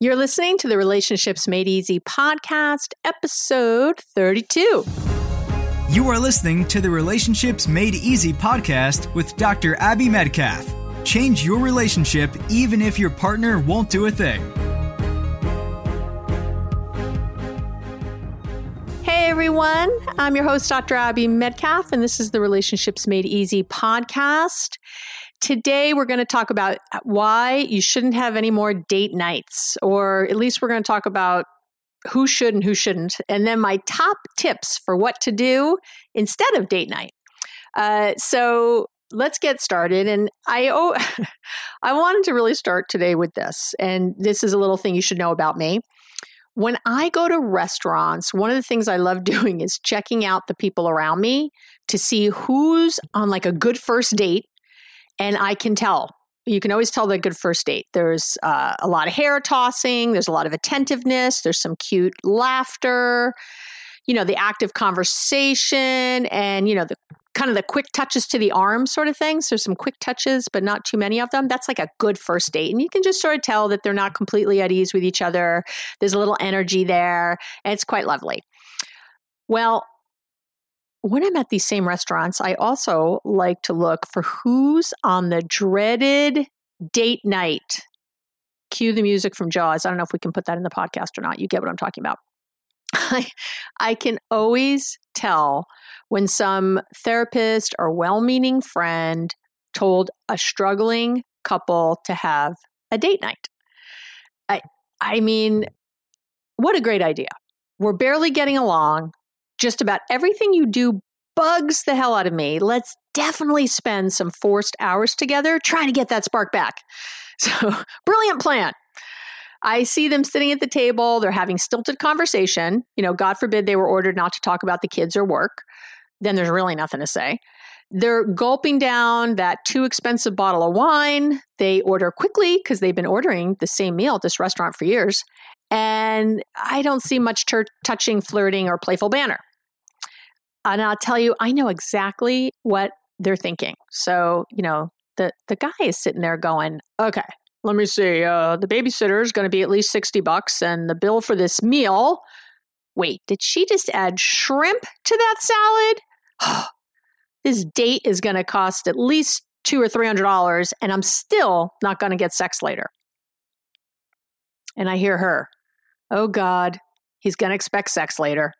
You're listening to the Relationships Made Easy podcast, episode 32. You are listening to the Relationships Made Easy podcast with Dr. Abby Medcalf. Change your relationship even if your partner won't do a thing. Hey everyone, I'm your host, Dr. Abby Medcalf, and this is the Relationships Made Easy podcast. Today, we're going to talk about why you shouldn't have any more date nights, or at least we're going to talk about who should and who shouldn't, and then my top tips for what to do instead of date night. Uh, so let's get started. And I oh, I wanted to really start today with this, and this is a little thing you should know about me. When I go to restaurants, one of the things I love doing is checking out the people around me to see who's on like a good first date and I can tell. You can always tell the good first date. There's uh, a lot of hair tossing, there's a lot of attentiveness, there's some cute laughter, you know, the active conversation, and, you know, the kind of the quick touches to the arm sort of things. There's some quick touches, but not too many of them. That's like a good first date. And you can just sort of tell that they're not completely at ease with each other. There's a little energy there, and it's quite lovely. Well, when I'm at these same restaurants, I also like to look for who's on the dreaded date night. Cue the music from Jaws. I don't know if we can put that in the podcast or not. You get what I'm talking about. I, I can always tell when some therapist or well meaning friend told a struggling couple to have a date night. I, I mean, what a great idea. We're barely getting along just about everything you do bugs the hell out of me. Let's definitely spend some forced hours together trying to get that spark back. So, brilliant plan. I see them sitting at the table, they're having stilted conversation. You know, God forbid they were ordered not to talk about the kids or work. Then there's really nothing to say. They're gulping down that too expensive bottle of wine. They order quickly because they've been ordering the same meal at this restaurant for years. And I don't see much ter- touching, flirting, or playful banner. And I'll tell you, I know exactly what they're thinking. So, you know, the, the guy is sitting there going, okay, let me see. Uh, the babysitter is going to be at least 60 bucks, and the bill for this meal. Wait, did she just add shrimp to that salad? this date is going to cost at least two or three hundred dollars, and I'm still not going to get sex later. And I hear her, oh God, he's going to expect sex later.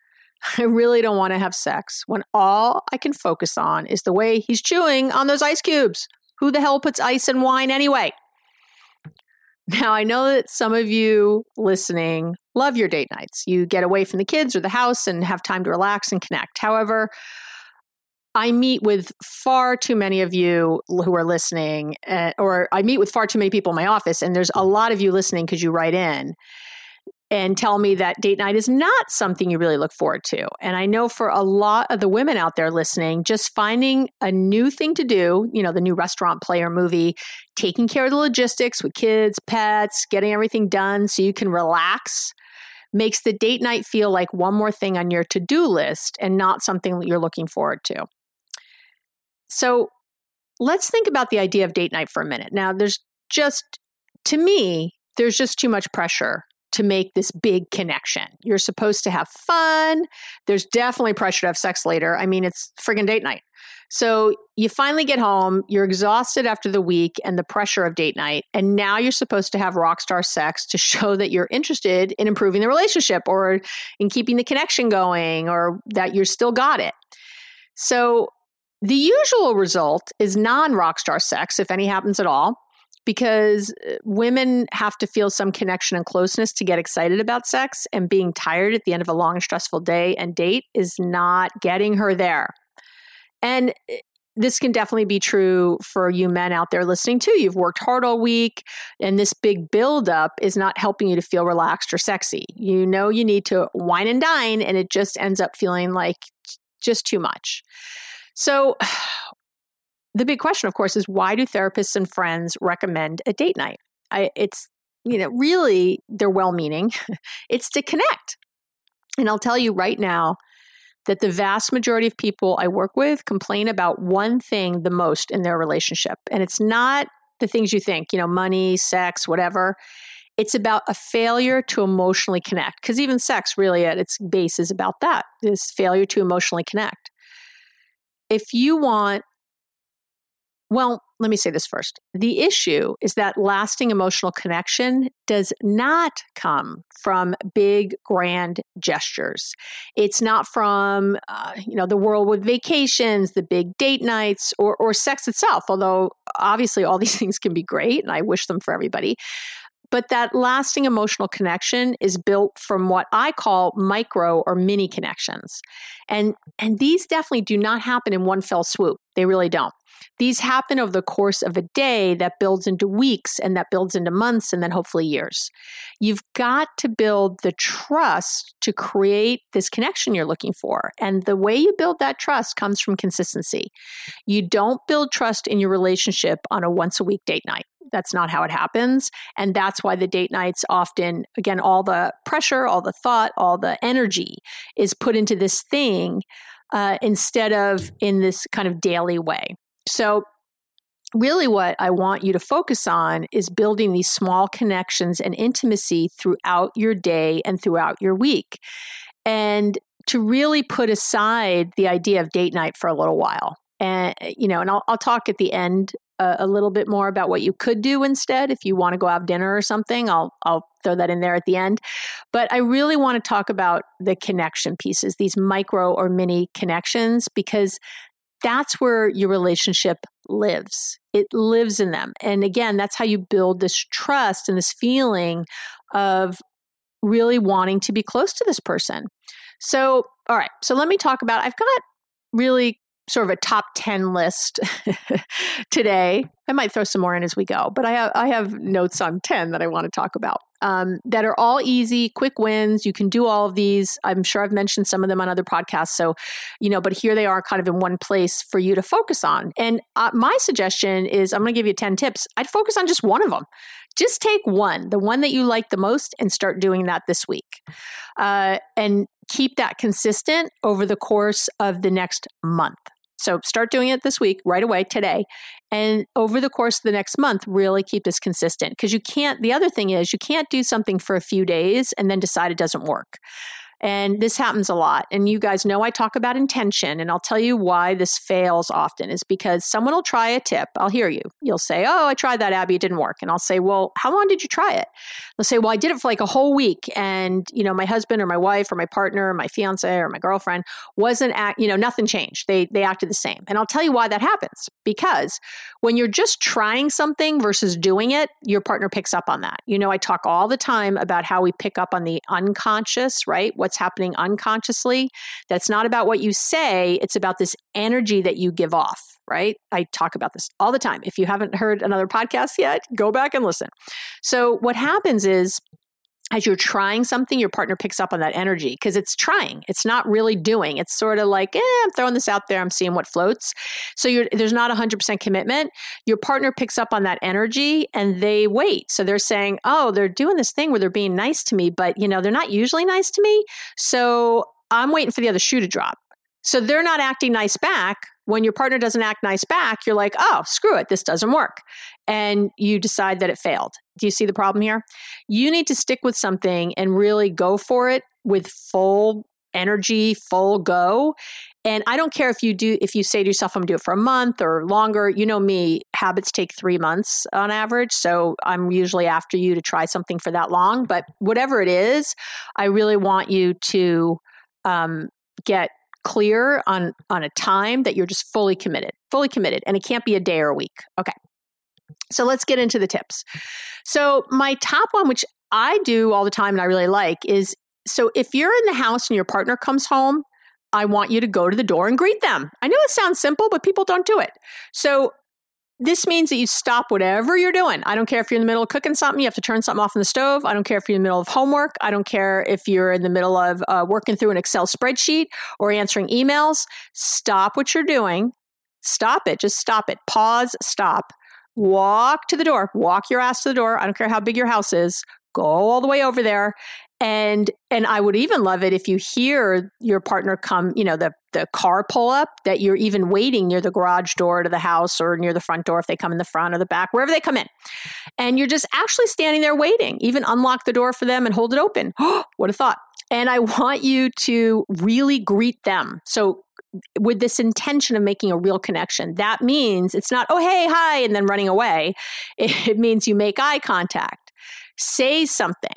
I really don't want to have sex when all I can focus on is the way he's chewing on those ice cubes. Who the hell puts ice in wine anyway? Now, I know that some of you listening love your date nights. You get away from the kids or the house and have time to relax and connect. However, I meet with far too many of you who are listening, uh, or I meet with far too many people in my office, and there's a lot of you listening because you write in and tell me that date night is not something you really look forward to. And I know for a lot of the women out there listening, just finding a new thing to do, you know, the new restaurant player movie, taking care of the logistics with kids, pets, getting everything done so you can relax makes the date night feel like one more thing on your to do list and not something that you're looking forward to. So let's think about the idea of date night for a minute. Now, there's just, to me, there's just too much pressure to make this big connection. You're supposed to have fun. There's definitely pressure to have sex later. I mean, it's friggin' date night. So you finally get home, you're exhausted after the week and the pressure of date night, and now you're supposed to have rock star sex to show that you're interested in improving the relationship or in keeping the connection going or that you're still got it. So the usual result is non rock star sex, if any happens at all because uh, women have to feel some connection and closeness to get excited about sex, and being tired at the end of a long stressful day and date is not getting her there. And uh, this can definitely be true for you men out there listening too. You've worked hard all week, and this big buildup is not helping you to feel relaxed or sexy. You know you need to wine and dine, and it just ends up feeling like just too much. So, the big question, of course, is why do therapists and friends recommend a date night? I, it's, you know, really, they're well meaning. it's to connect. And I'll tell you right now that the vast majority of people I work with complain about one thing the most in their relationship. And it's not the things you think, you know, money, sex, whatever. It's about a failure to emotionally connect. Because even sex, really, at its base, is about that this failure to emotionally connect. If you want well, let me say this first. The issue is that lasting emotional connection does not come from big, grand gestures. It's not from, uh, you know, the world with vacations, the big date nights, or, or sex itself, although obviously all these things can be great and I wish them for everybody. But that lasting emotional connection is built from what I call micro or mini connections. And, and these definitely do not happen in one fell swoop. They really don't. These happen over the course of a day that builds into weeks and that builds into months and then hopefully years. You've got to build the trust to create this connection you're looking for. And the way you build that trust comes from consistency. You don't build trust in your relationship on a once a week date night. That's not how it happens. And that's why the date nights often, again, all the pressure, all the thought, all the energy is put into this thing uh, instead of in this kind of daily way. So, really, what I want you to focus on is building these small connections and intimacy throughout your day and throughout your week. And to really put aside the idea of date night for a little while. And, eh, you know, and I'll, I'll talk at the end a, a, little bit more about what you could do instead if you want to go have dinner or something. I'll, I'll throw that in there at the end. But I really want to talk about the connection pieces, these micro or mini connections, because that's where your relationship lives. It lives in them. And again, that's how you build this trust and this feeling of really wanting to be close to this person. So, all right. So let me talk about I've got really sort of a top 10 list today. I might throw some more in as we go, but I have, I have notes on 10 that I want to talk about um, that are all easy, quick wins. You can do all of these. I'm sure I've mentioned some of them on other podcasts. So, you know, but here they are kind of in one place for you to focus on. And uh, my suggestion is I'm going to give you 10 tips. I'd focus on just one of them. Just take one, the one that you like the most, and start doing that this week. Uh, and keep that consistent over the course of the next month. So start doing it this week, right away, today. And over the course of the next month, really keep this consistent. Because you can't, the other thing is, you can't do something for a few days and then decide it doesn't work. And this happens a lot. And you guys know I talk about intention, and I'll tell you why this fails often is because someone will try a tip. I'll hear you. You'll say, Oh, I tried that, Abby, it didn't work. And I'll say, Well, how long did you try it? They'll say, Well, I did it for like a whole week. And, you know, my husband or my wife or my partner or my fiance or my girlfriend wasn't act, you know, nothing changed. They they acted the same. And I'll tell you why that happens. Because when you're just trying something versus doing it, your partner picks up on that. You know, I talk all the time about how we pick up on the unconscious, right? What what's happening unconsciously. That's not about what you say, it's about this energy that you give off, right? I talk about this all the time. If you haven't heard another podcast yet, go back and listen. So, what happens is, as you're trying something, your partner picks up on that energy because it's trying. It's not really doing. It's sort of like, eh, I'm throwing this out there. I'm seeing what floats. So there's not 100% commitment. Your partner picks up on that energy and they wait. So they're saying, oh, they're doing this thing where they're being nice to me, but you know, they're not usually nice to me. So I'm waiting for the other shoe to drop. So they're not acting nice back. When your partner doesn't act nice back, you're like, oh, screw it, this doesn't work. And you decide that it failed. Do you see the problem here? You need to stick with something and really go for it with full energy, full go. And I don't care if you do, if you say to yourself, I'm gonna do it for a month or longer. You know me, habits take three months on average. So I'm usually after you to try something for that long. But whatever it is, I really want you to um, get clear on on a time that you're just fully committed fully committed and it can't be a day or a week okay so let's get into the tips so my top one which i do all the time and i really like is so if you're in the house and your partner comes home I want you to go to the door and greet them. I know it sounds simple, but people don't do it. So this means that you stop whatever you're doing. I don't care if you're in the middle of cooking something, you have to turn something off in the stove. I don't care if you're in the middle of homework. I don't care if you're in the middle of uh, working through an Excel spreadsheet or answering emails. Stop what you're doing. Stop it. Just stop it. Pause, stop. Walk to the door. Walk your ass to the door. I don't care how big your house is. Go all the way over there. And and i would even love it if you hear your partner come you know the the car pull up that you're even waiting near the garage door to the house or near the front door if they come in the front or the back wherever they come in. And you're just actually standing there waiting even unlock the door for them and hold it open. What a thought. And i want you to really greet them. So with this intention of making a real connection. That means it's not, oh, hey, hi, and then running away. It, means you make eye contact, say something,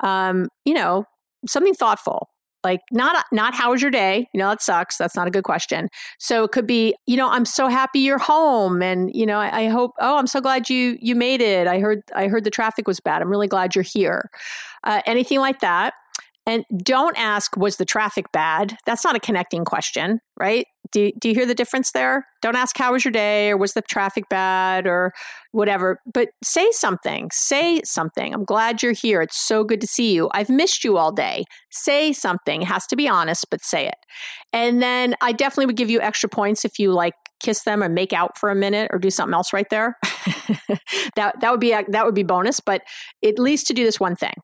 um, you know, something thoughtful. Like not not how was your day? You know, that sucks. That's not a good question. So it could be, you know, I'm so happy you're home, and you know, I, I hope. Oh, I'm so glad you you made it. I heard I heard the traffic was bad. I'm really glad you're here. Uh, anything like that. And don't ask, was the traffic bad? That's not a connecting question, right? Do, do you hear the difference there? Don't ask, how was your day? Or was the traffic bad? Or whatever. But say something. Say something. I'm glad you're here. It's so good to see you. I've missed you all day. Say something. It has to be honest, but say it. And then I definitely would give you extra points if you like kiss them or make out for a minute or do something else right there. that that would be that would be bonus, but at least to do this one thing.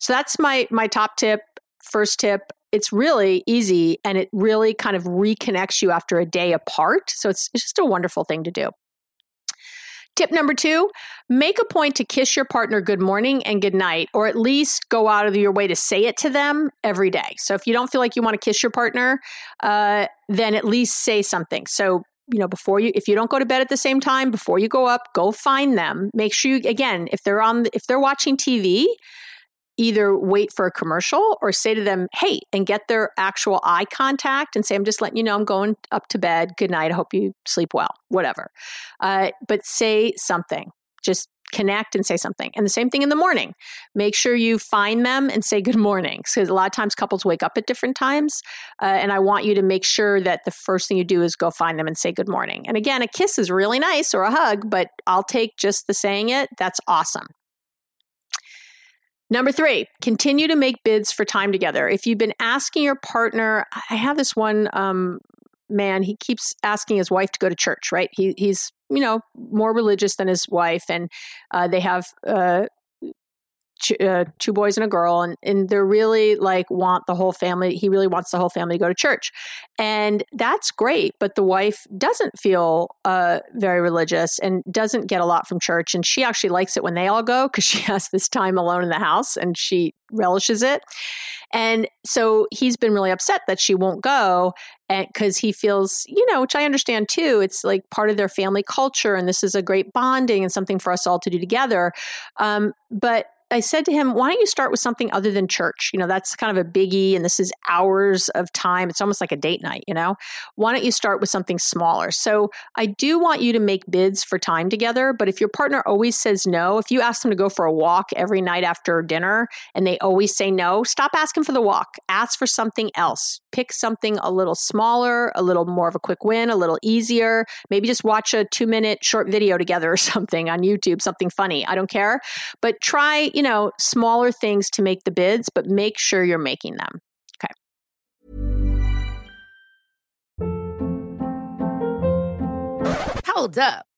So that's my my top tip first tip it's really easy and it really kind of reconnects you after a day apart. So it's, it's just a wonderful thing to do. Tip number two make a point to kiss your partner good morning and good night, or at least go out of your way to say it to them every day. So if you don't feel like you want to kiss your partner, uh, then at least say something. So you know before you if you don't go to bed at the same time before you go up go find them make sure you again if they're on if they're watching tv either wait for a commercial or say to them, hey, and get their actual eye contact and say, I'm just letting you know I'm going up to bed. Good night. I hope you sleep well, whatever. Uh, but say something. Just connect and say something. And the same thing in the morning. Make sure you find them and say good morning. Because a lot of times couples wake up at different times. Uh, and I want you to make sure that the first thing you do is go find them and say good morning. And again, a kiss is really nice or a hug, but I'll take just the saying it. That's awesome. Number three, continue to make bids for time together. If you've been asking your partner, I have this one um, man, he keeps asking his wife to go to church, right? He, he's, you know, more religious than his wife, and uh, they have uh, uh, two boys and a girl, and, and they're really like want the whole family. He really wants the whole family to go to church, and that's great. But the wife doesn't feel uh, very religious and doesn't get a lot from church, and she actually likes it when they all go because she has this time alone in the house, and she relishes it. And so he's been really upset that she won't go and because he feels, you know, which I understand too. It's like part of their family culture, and this is a great bonding and something for us all to do together. Um, but I said to him, why don't you start with something other than church? You know, that's kind of a biggie, and this is hours of time. It's almost like a date night, you know? Why don't you start with something smaller? So I do want you to make bids for time together, but if your partner always says no, if you ask them to go for a walk every night after dinner and they always say no, stop asking for the walk. Ask for something else. Pick something a little smaller, a little more of a quick win, a little easier. Maybe just watch a two minute short video together or something on YouTube, something funny. I don't care. But try, you know, smaller things to make the bids, but make sure you're making them. Okay. Hold up.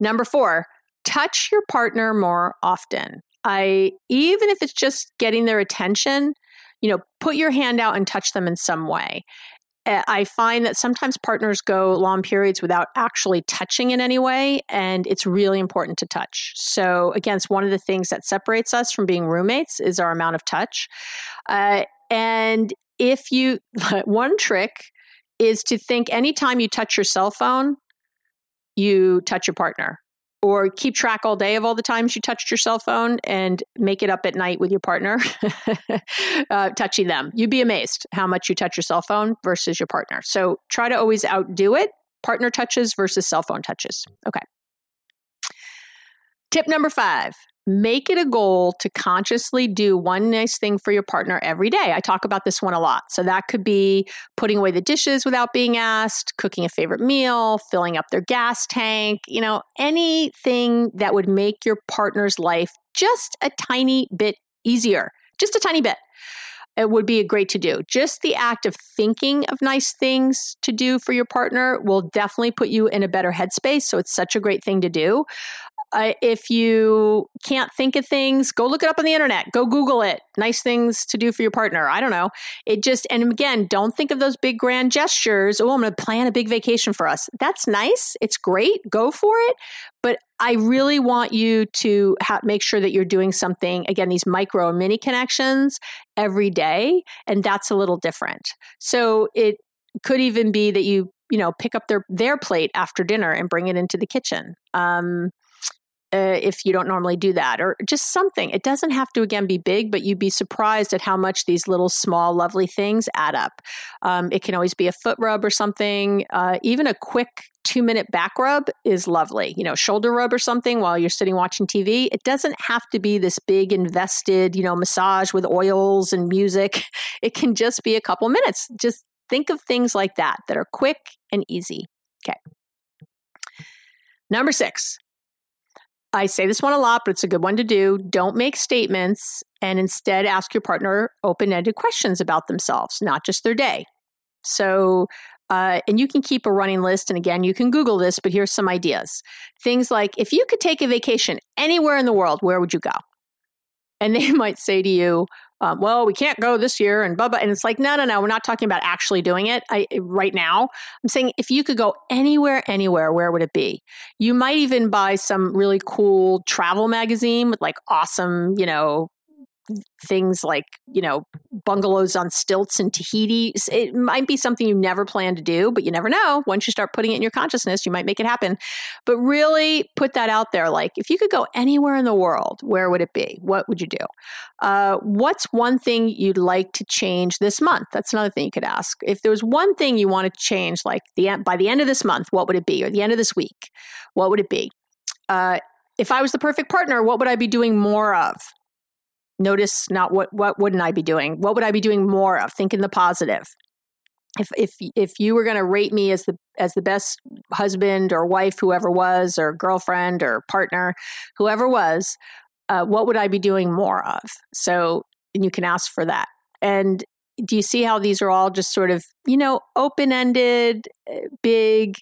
Number four, touch your partner more often. I even if it's just getting their attention, you know, put your hand out and touch them in some way. I find that sometimes partners go long periods without actually touching in any way, and it's really important to touch. So, again, it's one of the things that separates us from being roommates is our amount of touch. Uh, and if you, one trick is to think anytime you touch your cell phone, you touch your partner or keep track all day of all the times you touched your cell phone and make it up at night with your partner uh, touching them. You'd be amazed how much you touch your cell phone versus your partner. So try to always outdo it partner touches versus cell phone touches. Okay. Tip number five make it a goal to consciously do one nice thing for your partner every day. I talk about this one a lot. So that could be putting away the dishes without being asked, cooking a favorite meal, filling up their gas tank, you know, anything that would make your partner's life just a tiny bit easier, just a tiny bit. It would be a great to do. Just the act of thinking of nice things to do for your partner will definitely put you in a better headspace. So it's such a great thing to do. Uh, if you can't think of things, go look it up on the internet. Go Google it. Nice things to do for your partner. I don't know. It just, and again, don't think of those big grand gestures. Oh, I'm going to plan a big vacation for us. That's nice. It's great. Go for it. But I really want you to ha- make sure that you're doing something, again, these micro and mini connections every day. And that's a little different. So it could even be that you, you know, pick up their, their plate after dinner and bring it into the kitchen. Um, uh, if you don't normally do that, or just something. It doesn't have to, again, be big, but you'd be surprised at how much these little, small, lovely things add up. Um, it can always be a foot rub or something. Uh, even a quick two minute back rub is lovely. You know, shoulder rub or something while you're sitting watching TV. It doesn't have to be this big invested, you know, massage with oils and music. It can just be a couple minutes. Just think of things like that that are quick and easy. Okay. Number six, I say this one a lot, but it's a good one to do. Don't make statements and instead ask your partner open ended questions about themselves, not just their day. So, uh, and you can keep a running list. And again, you can Google this, but here's some ideas. Things like if you could take a vacation anywhere in the world, where would you go? And they might say to you, um, well, we can't go this year and blah, blah. And it's like, no, no, no, we're not talking about actually doing it I, right now. I'm saying if you could go anywhere, anywhere, where would it be? You might even buy some really cool travel magazine with like awesome, you know, things like you know bungalows on stilts in tahiti it might be something you never plan to do but you never know. Once you start putting it in your consciousness you might make it happen. But really put that out there like if you could go anywhere in the world where would it be? What would you do? Uh, what's one thing you'd like to change this month? That's another thing you could ask. If there was one thing you wanted to change like the by the end of this month what would it be? Or the end of this week what would it be? Uh, if I was the perfect partner, what would I be doing more of? Notice not what what wouldn't I be doing? What would I be doing more of? Think in the positive. If if if you were going to rate me as the as the best husband or wife, whoever was, or girlfriend or partner, whoever was, uh, what would I be doing more of? So you can ask for that. And do you see how these are all just sort of, you know, open ended, eh, big?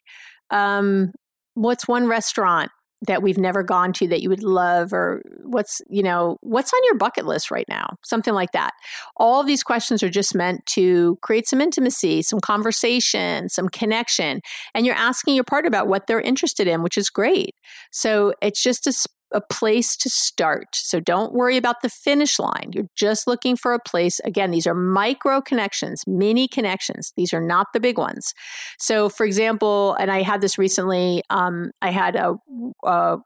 Um, what's one restaurant that we've never gone to that you would love or what's you know what's on your bucket list right now? Something like that. All these questions are just meant to create some intimacy some conversation some connection and you're asking your partner about what they're interested in which is great. So it's just a a place to start. So don't worry about the finish line. You're just looking for a place. Again, these are micro connections, mini connections. These are not the big ones. So, for example, and I had this recently, um, I had a, a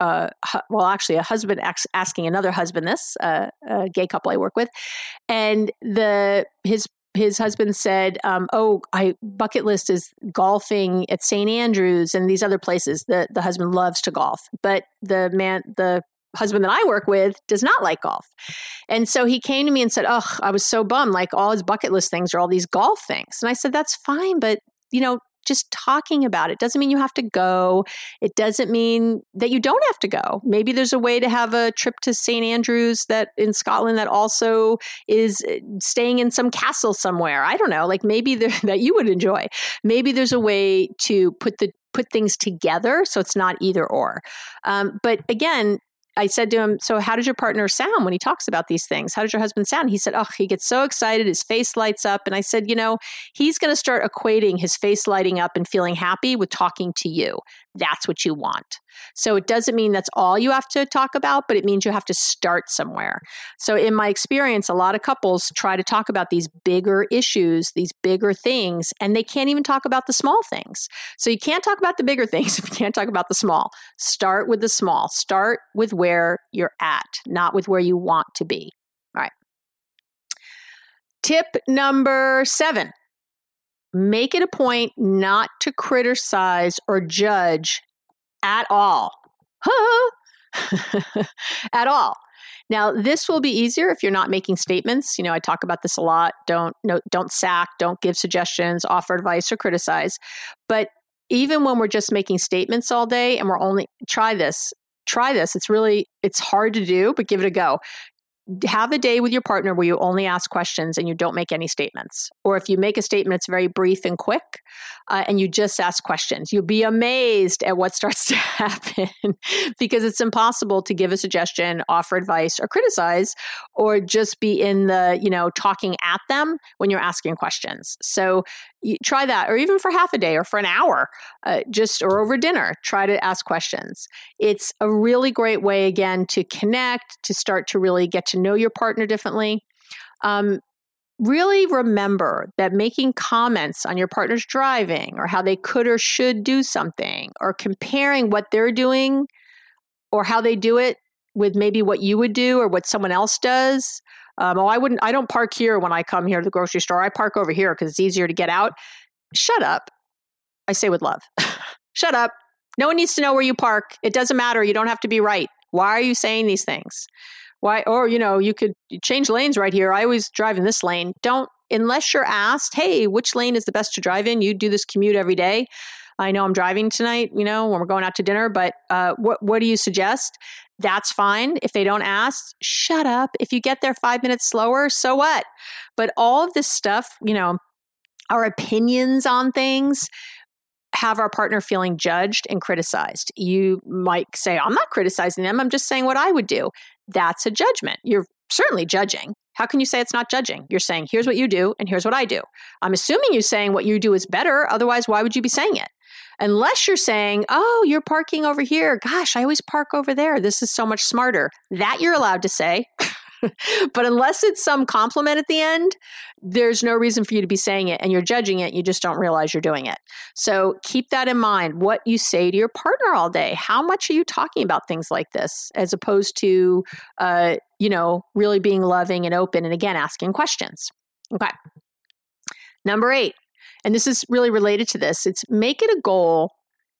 uh, well, actually, a husband asking another husband this, uh, a gay couple I work with, and the his his husband said, um, "Oh, I bucket list is golfing at St. Andrews and these other places." The the husband loves to golf, but the man the husband that I work with does not like golf. And so he came to me and said, "Oh, I was so bummed. Like all his bucket list things are all these golf things." And I said, "That's fine, but you know, just talking about it doesn't mean you have to go. It doesn't mean that you don't have to go. Maybe there's a way to have a trip to St. Andrews that in Scotland that also is eh, staying in some castle somewhere. I don't know, like maybe there, that you would enjoy. Maybe there's a way to put the put things together so it's not either or. Um, but again, I said to him, So, how does your partner sound when he talks about these things? How does your husband sound? He said, Oh, he gets so excited. His face lights up. And I said, You know, he's going to start equating his face lighting up and feeling happy with talking to you. That's what you want. So it doesn't mean that's all you have to talk about, but it means you have to start somewhere. So, in my experience, a lot of couples try to talk about these bigger issues, these bigger things, and they can't even talk about the small things. So, you can't talk about the bigger things if you can't talk about the small. Start with the small, start with where you're at, not with where you want to be. All right. Tip number seven make it a point not to criticize or judge at all. at all. Now, this will be easier if you're not making statements. You know, I talk about this a lot. Don't no, don't sack, don't give suggestions, offer advice or criticize. But even when we're just making statements all day and we're only try this, try this. It's really it's hard to do, but give it a go have a day with your partner where you only ask questions and you don't make any statements. Or if you make a statement, it's very brief and quick, uh, and you just ask questions. You'll be amazed at what starts to happen because it's impossible to give a suggestion, offer advice, or criticize, or just be in the, you know, talking at them when you're asking questions. So try that, or even for half a day or for an hour, uh, just or over dinner, try to ask questions. It's a really great way, again, to connect, to start to really get to know your partner differently. Um, really remember that making comments on your partner's driving or how they could or should do something or comparing what they're doing or how they do it with maybe what you would do or what someone else does um, oh, I wouldn't. I don't park here when I come here to the grocery store. I park over here because it's easier to get out. Shut up. I say with love. Shut up. No one needs to know where you park. It doesn't matter. You don't have to be right. Why are you saying these things? Why? Or you know, you could change lanes right here. I always drive in this lane. Don't unless you're asked. Hey, which lane is the best to drive in? You do this commute every day. I know I'm driving tonight, you know, when we're going out to dinner, but uh, what, what do you suggest? That's fine. If they don't ask, shut up. If you get there five minutes slower, so what? But all of this stuff, you know, our opinions on things, have our partner feeling judged and criticized. You might say, I'm not criticizing them, I'm just saying what I would do. That's a judgment. You're certainly judging. How can you say it's not judging? You're saying, here's what you do, and here's what I do. I'm assuming you're saying what you do is better. Otherwise, why would you be saying it? Unless you're saying, oh, you're parking over here. Gosh, I always park over there. This is so much smarter. That you're allowed to say. but unless it's some compliment at the end, there's no reason for you to be saying it and you're judging it. You just don't realize you're doing it. So keep that in mind. What you say to your partner all day. How much are you talking about things like this as opposed to, uh, you know, really being loving and open and again, asking questions? Okay. Number eight, and this is really related to this it's make it a goal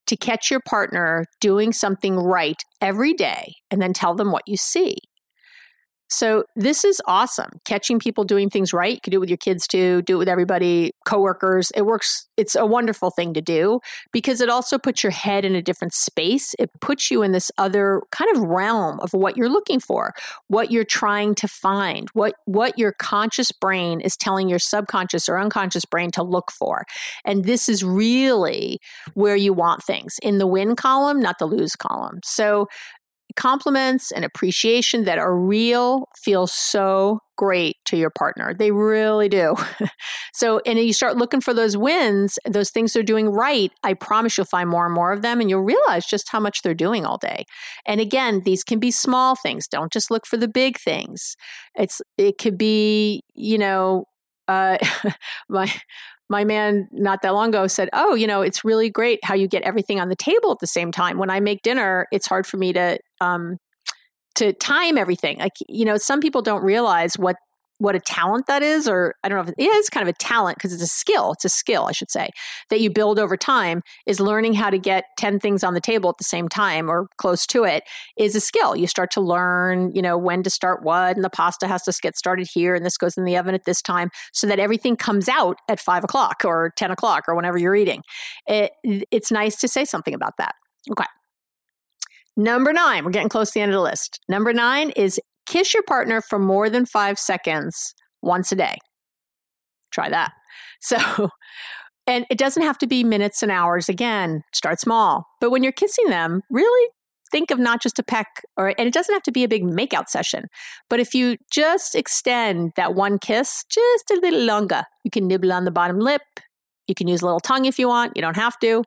to catch your partner doing something right every day and then tell them what you see. So this is awesome. Catching people doing things right. You can do it with your kids too, do it with everybody, coworkers. It works. It's a wonderful thing to do because it also puts your head in a different space. It puts you in this other kind of realm of what you're looking for, what you're trying to find, what what your conscious brain is telling your subconscious or unconscious brain to look for. And this is really where you want things in the win column, not the lose column. So compliments and appreciation that are real feel so great to your partner. They really do. so, and you start looking for those wins, those things they're doing right, I promise you'll find more and more of them and you'll realize just how much they're doing all day. And again, these can be small things. Don't just look for the big things. It's it could be, you know, uh, my my man not that long ago said, "Oh, you know, it's really great how you get everything on the table at the same time. When I make dinner, it's hard for me to um, to time everything. Like, you know, some people don't realize what what a talent that is, or I don't know if it is kind of a talent because it's a skill. It's a skill, I should say, that you build over time is learning how to get 10 things on the table at the same time or close to it is a skill. You start to learn, you know, when to start what, and the pasta has to get started here, and this goes in the oven at this time so that everything comes out at five o'clock or 10 o'clock or whenever you're eating. It, it's nice to say something about that. Okay. Number nine, we're getting close to the end of the list. Number nine is Kiss your partner for more than five seconds once a day. Try that. So, and it doesn't have to be minutes and hours again. Start small. But when you're kissing them, really think of not just a peck or and it doesn't have to be a big makeout session. But if you just extend that one kiss just a little longer, you can nibble on the bottom lip. You can use a little tongue if you want. You don't have to.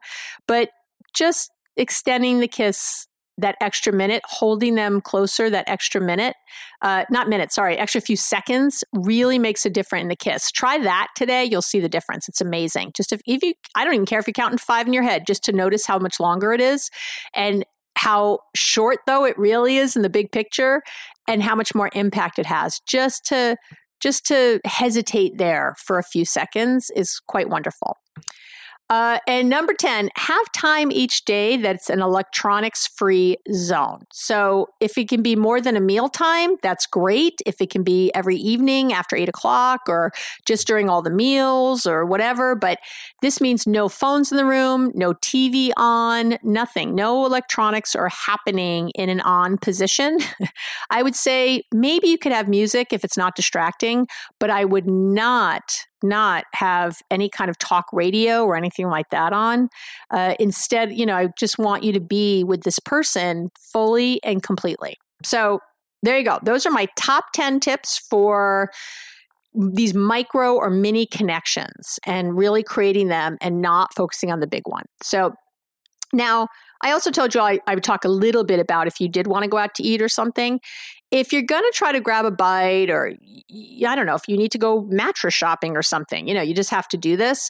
But just extending the kiss that extra minute, holding them closer that extra minute, uh, not minute, sorry, extra few seconds really makes a difference in the kiss. Try that today. You'll see the difference. It's amazing. Just if, if you, I don't even care if you're counting five in your head, just to notice how much longer it is and how short though it really is in the big picture and how much more impact it has. Just to, just to hesitate there for a few seconds is quite wonderful. Uh, and number 10, have time each day that's an electronics free zone. So if it can be more than a meal time, that's great. If it can be every evening after eight o'clock or just during all the meals or whatever. But this means no phones in the room, no TV on, nothing. No electronics are happening in an on position. I would say maybe you could have music if it's not distracting, but I would not not have any kind of talk radio or anything like that on. Uh, instead, you know, I just want you to be with this person fully and completely. So there you go. Those are my top 10 tips for these micro or mini connections and really creating them and not focusing on the big one. So now, I also told you I, I, would talk a little bit about if you did want to go out to eat or something if you're going to try to grab a bite or I don't know, if you need to go mattress shopping or something, you know, you just have to do this.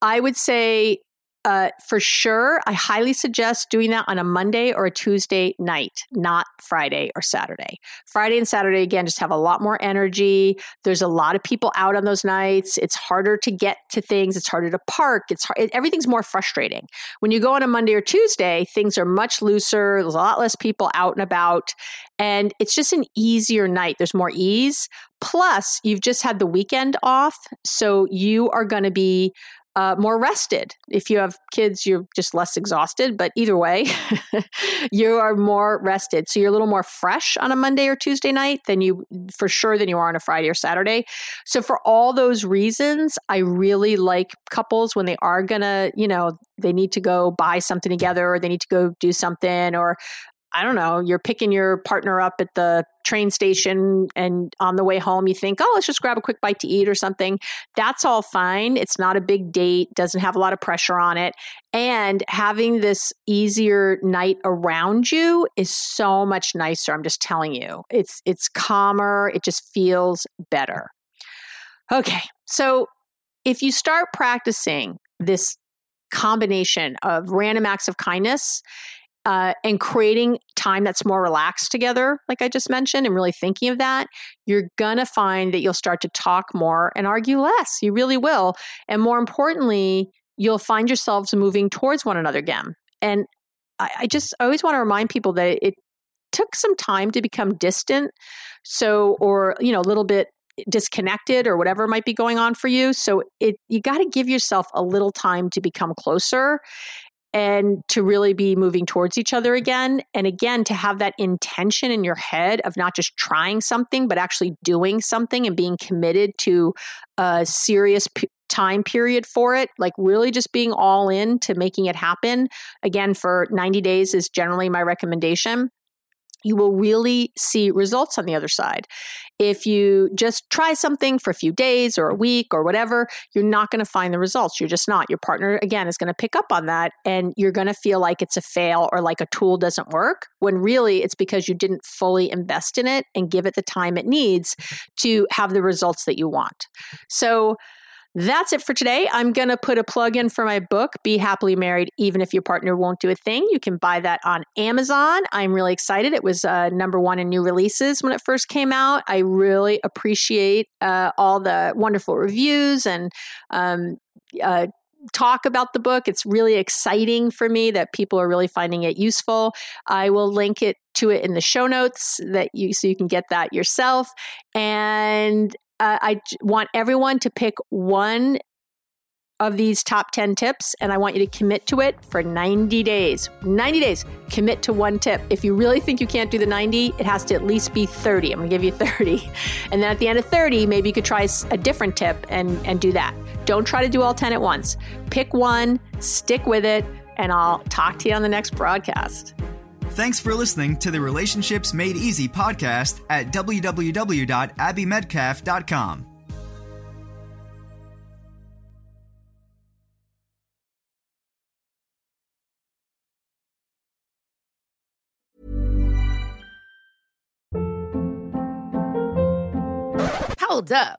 I would say uh, for sure, I highly suggest doing that on a Monday or a Tuesday night, not Friday or Saturday. Friday and Saturday, again, just have a lot more energy. There's a lot of people out on those nights. It's harder to get to things. It's harder to park. It's hard, everything's more frustrating. When you go on a Monday or Tuesday, things are much looser. There's a lot less people out and about, and it's just an easier night. There's more ease. Plus, you've just had the weekend off, so you are going to be uh, more rested. If you have kids, you're just less exhausted, but either way, you are more rested. So you're a little more fresh on a Monday or Tuesday night than you, for sure, than you are on a Friday or Saturday. So for all those reasons, I really like couples when they are gonna, you know, they need to go buy something together or they need to go do something or I don't know, you're picking your partner up at the train station and on the way home you think, oh, let's just grab a quick bite to eat or something. That's all fine. It's not a big date, doesn't have a lot of pressure on it. And having this easier night around you is so much nicer. I'm just telling you. It's it's calmer, it just feels better. Okay. So if you start practicing this combination of random acts of kindness uh, and creating time that's more relaxed together, like I just mentioned, and really thinking of that, you're going to find that you'll start to talk more and argue less. You really will. And more importantly, you'll find yourselves moving towards one another again. And I, I just I always want to remind people that it took some time to become distant. So, or, you know, a little bit disconnected or whatever might be going on for you. So it you got to give yourself a little time to become closer and to really be moving towards each other again. And again, to have that intention in your head of not just trying something, but actually doing something and being committed to a serious p- time period for it, like really just being all in to making it happen. Again, for 90 days is generally my recommendation you will really see results on the other side. If you just try something for a few days or a week or whatever, you're not going to find the results. You're just not. Your partner, again, is going to pick up on that and you're going to feel like it's a fail or like a tool doesn't work when really it's because you didn't fully invest in it and give it the time it needs to have the results that you want. So, that's it for today. I'm going to put a plug in for my book, Be Happily Married, Even If Your Partner Won't Do a Thing. You can buy that on Amazon. I'm really excited. It was uh, number one in new releases when it first came out. I really appreciate uh, all the wonderful reviews and um, uh, talk about the book. It's really exciting for me that people are really finding it useful. I will link it to it in the show notes that you so you can get that yourself. And uh, I want everyone to pick one of these top 10 tips and I want you to commit to it for 90 days. 90 days. Commit to one tip. If you really think you can't do the 90, it has to at least be 30. I'm going to give you 30. And then at the end of 30, maybe you could try a different tip and and do that. Don't try to do all 10 at once. Pick one, stick with it, and I'll talk to you on the next broadcast. Thanks for listening to the Relationships Made Easy podcast at www.abbymedcalf.com. Hold up.